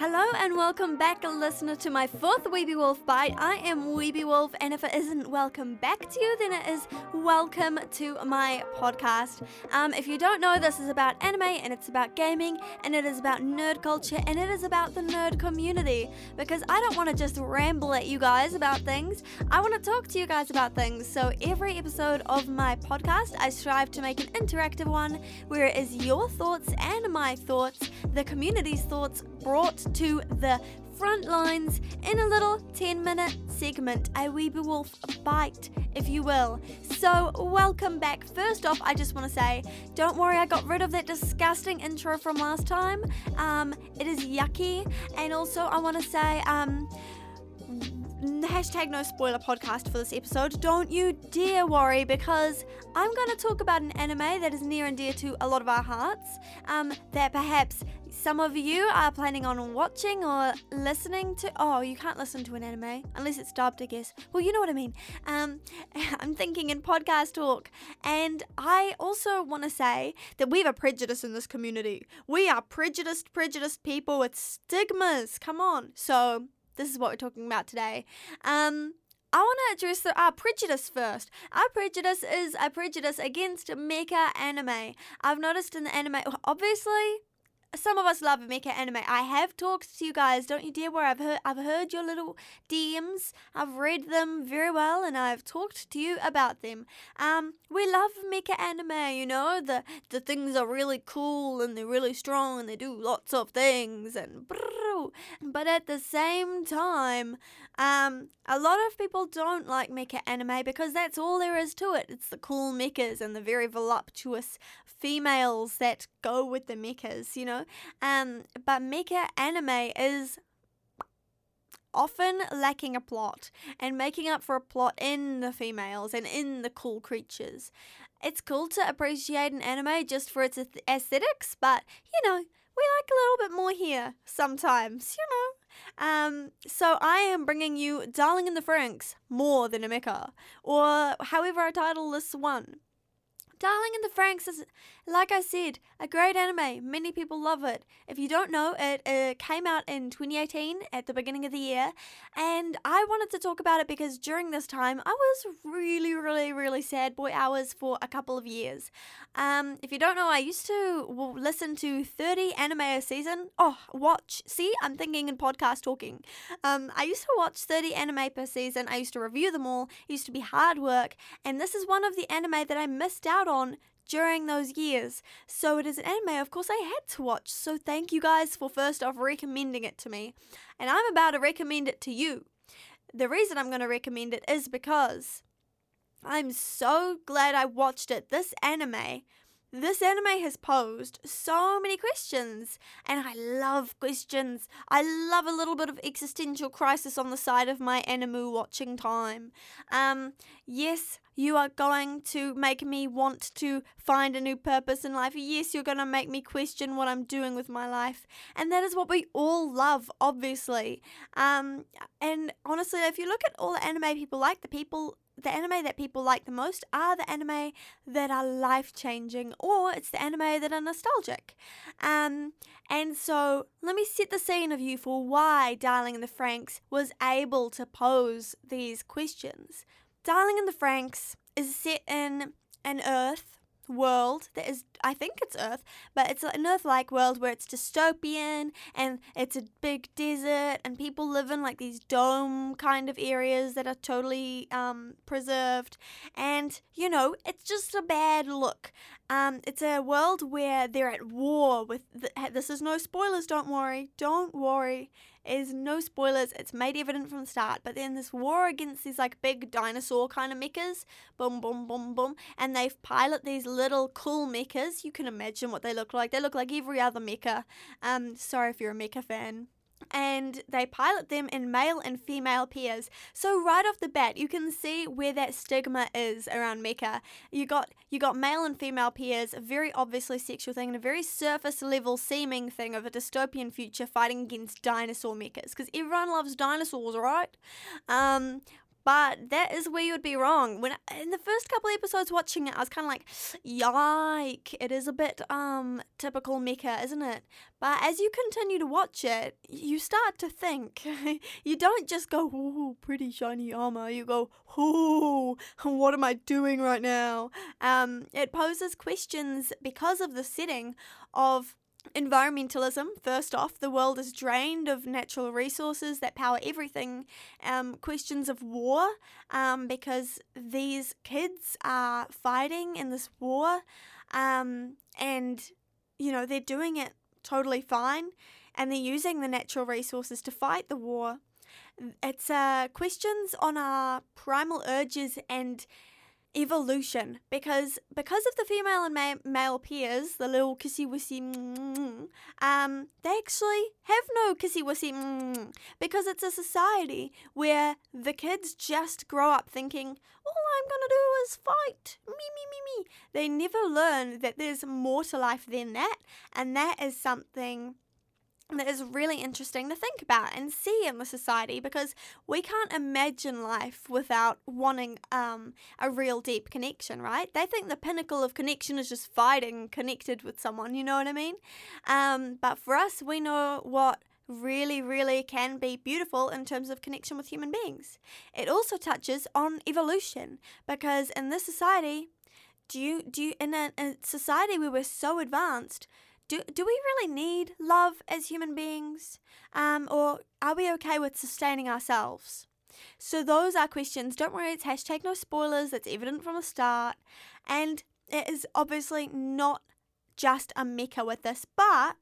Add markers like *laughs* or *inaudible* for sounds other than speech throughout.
Hello and welcome back, listener, to my fourth Weeby Wolf Bite. I am Weeby Wolf, and if it isn't welcome back to you, then it is welcome to my podcast. Um, if you don't know, this is about anime, and it's about gaming, and it is about nerd culture, and it is about the nerd community. Because I don't want to just ramble at you guys about things, I want to talk to you guys about things. So every episode of my podcast, I strive to make an interactive one where it is your thoughts and my thoughts, the community's thoughts, brought to the front lines in a little 10 minute segment, a Weeby Wolf bite, if you will. So, welcome back. First off, I just want to say, don't worry, I got rid of that disgusting intro from last time. Um, it is yucky. And also, I want to say, um, hashtag no spoiler podcast for this episode. Don't you dare worry because I'm going to talk about an anime that is near and dear to a lot of our hearts. Um, that perhaps some of you are planning on watching or listening to. Oh, you can't listen to an anime unless it's dubbed, I guess. Well, you know what I mean. Um, *laughs* I'm thinking in podcast talk. And I also want to say that we have a prejudice in this community. We are prejudiced, prejudiced people with stigmas. Come on. So, this is what we're talking about today. Um, I want to address the, our prejudice first. Our prejudice is a prejudice against mecha anime. I've noticed in the anime, obviously, some of us love mecha anime. I have talked to you guys. Don't you dare worry. I've heard I've heard your little DMs. I've read them very well, and I've talked to you about them. Um, we love mecha anime. You know the the things are really cool and they're really strong and they do lots of things and. But at the same time, um, a lot of people don't like mecha anime because that's all there is to it. It's the cool mechas and the very voluptuous females that go with the mechas, you know. Um, but mecha anime is often lacking a plot and making up for a plot in the females and in the cool creatures. It's cool to appreciate an anime just for its aesthetics, but you know, we like a little bit more here sometimes, you know. Um, so I am bringing you Darling in the Franxx more than a mecha, or however I title this one. Darling in the Franxx is, like I said, a great anime. Many people love it. If you don't know, it, it came out in 2018 at the beginning of the year, and I wanted to talk about it because during this time I was really, really, really sad boy hours for a couple of years. Um, if you don't know, I used to listen to 30 anime a season. Oh, watch. See, I'm thinking in podcast talking. Um, I used to watch 30 anime per season. I used to review them all. It used to be hard work, and this is one of the anime that I missed out on during those years. So it is an anime, of course, I had to watch. So thank you guys for first off recommending it to me. And I'm about to recommend it to you. The reason I'm going to recommend it is because I'm so glad I watched it. This anime this anime has posed so many questions, and I love questions. I love a little bit of existential crisis on the side of my anime watching time. Um, yes, you are going to make me want to find a new purpose in life. Yes, you're going to make me question what I'm doing with my life. And that is what we all love, obviously. Um, and honestly, if you look at all the anime people like, the people the anime that people like the most are the anime that are life changing, or it's the anime that are nostalgic. Um, and so let me set the scene of you for why Darling in the Franxx was able to pose these questions. Darling in the Franxx is set in an Earth world that is I think it's Earth, but it's an Earth-like world where it's dystopian and it's a big desert and people live in like these dome kind of areas that are totally um, preserved, and you know it's just a bad look. Um, it's a world where they're at war with. This is no spoilers. Don't worry. Don't worry is no spoilers. It's made evident from the start. But then this war against these like big dinosaur kind of mechas, boom, boom, boom, boom, and they pilot these little cool mechas. You can imagine what they look like. They look like every other mecha. Um, sorry if you're a mecha fan and they pilot them in male and female pairs. So right off the bat, you can see where that stigma is around mecha. You got you got male and female pairs, a very obviously sexual thing, and a very surface level seeming thing of a dystopian future fighting against dinosaur mechas, because everyone loves dinosaurs, right? Um, but that is where you'd be wrong. When in the first couple episodes watching it, I was kind of like, "Yike!" It is a bit um typical mecha, isn't it? But as you continue to watch it, you start to think. *laughs* you don't just go, "Ooh, pretty shiny armor." You go, "Ooh, what am I doing right now?" Um, it poses questions because of the setting of environmentalism. First off the world is drained of natural resources that power everything um, questions of war um, because these kids are fighting in this war um, and you know they're doing it totally fine and they're using the natural resources to fight the war. It's uh, questions on our primal urges and evolution because because of the female and ma- male peers, the little kissy wissy, um, they actually have no kissy wissy because it's a society where the kids just grow up thinking all I'm gonna do is fight, me me me me. They never learn that there's more to life than that, and that is something that is really interesting to think about and see in the society because we can't imagine life without wanting um, a real deep connection, right? They think the pinnacle of connection is just fighting connected with someone, you know what I mean? Um, but for us, we know what really, really can be beautiful in terms of connection with human beings. It also touches on evolution because in this society, do you do you in a, a society where we're so advanced? Do, do we really need love as human beings? Um, or are we okay with sustaining ourselves? So, those are questions. Don't worry, it's hashtag no spoilers. That's evident from the start. And it is obviously not just a mecha with this, but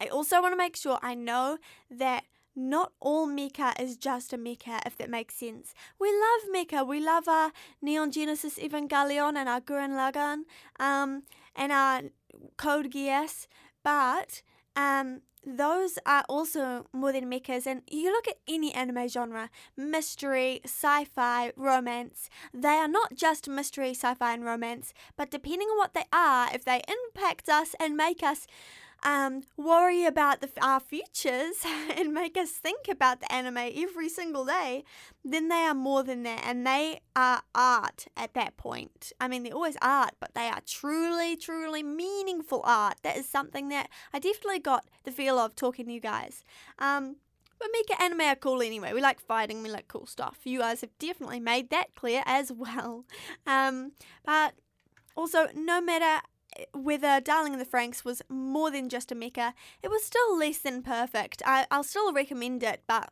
I also want to make sure I know that not all mecha is just a mecha, if that makes sense. We love mecha. We love our Neon Genesis Evangelion and our Gurren Lagann um, and our Code Geass. But um, those are also more than mechas. And you look at any anime genre mystery, sci fi, romance they are not just mystery, sci fi, and romance, but depending on what they are, if they impact us and make us um, worry about the, our futures *laughs* and make us think about the anime every single day, then they are more than that. And they are art at that point. I mean, they're always art, but they are truly, truly meaningful art. That is something that I definitely got the feel of talking to you guys. Um, but mecha anime are cool anyway. We like fighting, we like cool stuff. You guys have definitely made that clear as *laughs* well. Um, but also, no matter whether Darling in the Franxx was more than just a mecha. it was still less than perfect. I, I'll still recommend it, but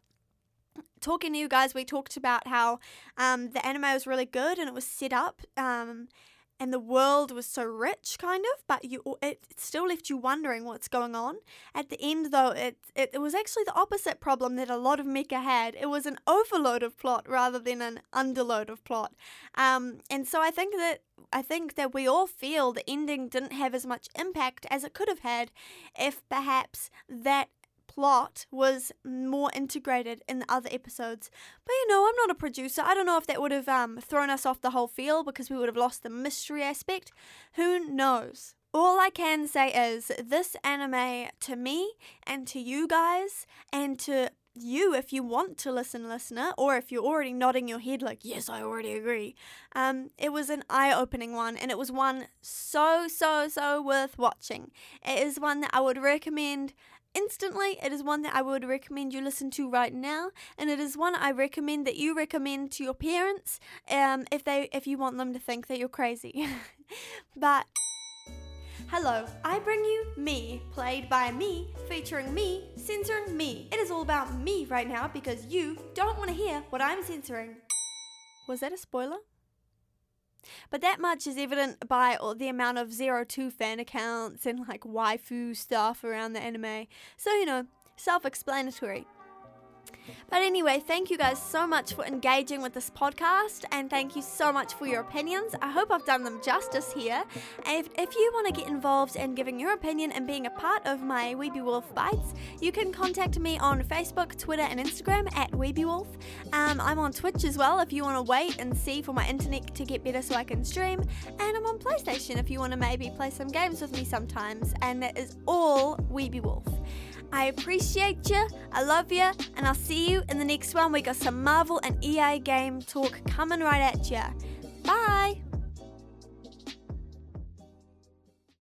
talking to you guys, we talked about how um, the anime was really good and it was set up. Um, and the world was so rich, kind of, but you it still left you wondering what's going on. At the end, though, it, it, it was actually the opposite problem that a lot of mecha had. It was an overload of plot rather than an underload of plot. Um, and so I think that I think that we all feel the ending didn't have as much impact as it could have had if perhaps that plot was more integrated in the other episodes. But you know, I'm not a producer. I don't know if that would have um, thrown us off the whole feel because we would have lost the mystery aspect. Who knows? All I can say is this anime to me and to you guys and to you if you want to listen, listener, or if you're already nodding your head like, yes, I already agree. Um, it was an eye opening one, and it was one so, so, so worth watching. It is one that I would recommend instantly. It is one that I would recommend you listen to right now, and it is one I recommend that you recommend to your parents um, if they if you want them to think that you're crazy. *laughs* but Hello, I bring you Me, played by me, featuring me, censoring me. It is all about me right now because you don't want to hear what I'm censoring. Was that a spoiler? But that much is evident by the amount of Zero Two fan accounts and like waifu stuff around the anime. So, you know, self explanatory. But anyway, thank you guys so much for engaging with this podcast and thank you so much for your opinions. I hope I've done them justice here. And if, if you want to get involved in giving your opinion and being a part of my Weeby Wolf Bites, you can contact me on Facebook, Twitter, and Instagram at Weeby Wolf. Um, I'm on Twitch as well if you want to wait and see for my internet to get better so I can stream. And I'm on PlayStation if you want to maybe play some games with me sometimes. And that is all Weeby Wolf. I appreciate you, I love you, and I'll see you in the next one. We got some Marvel and EA game talk coming right at you. Bye!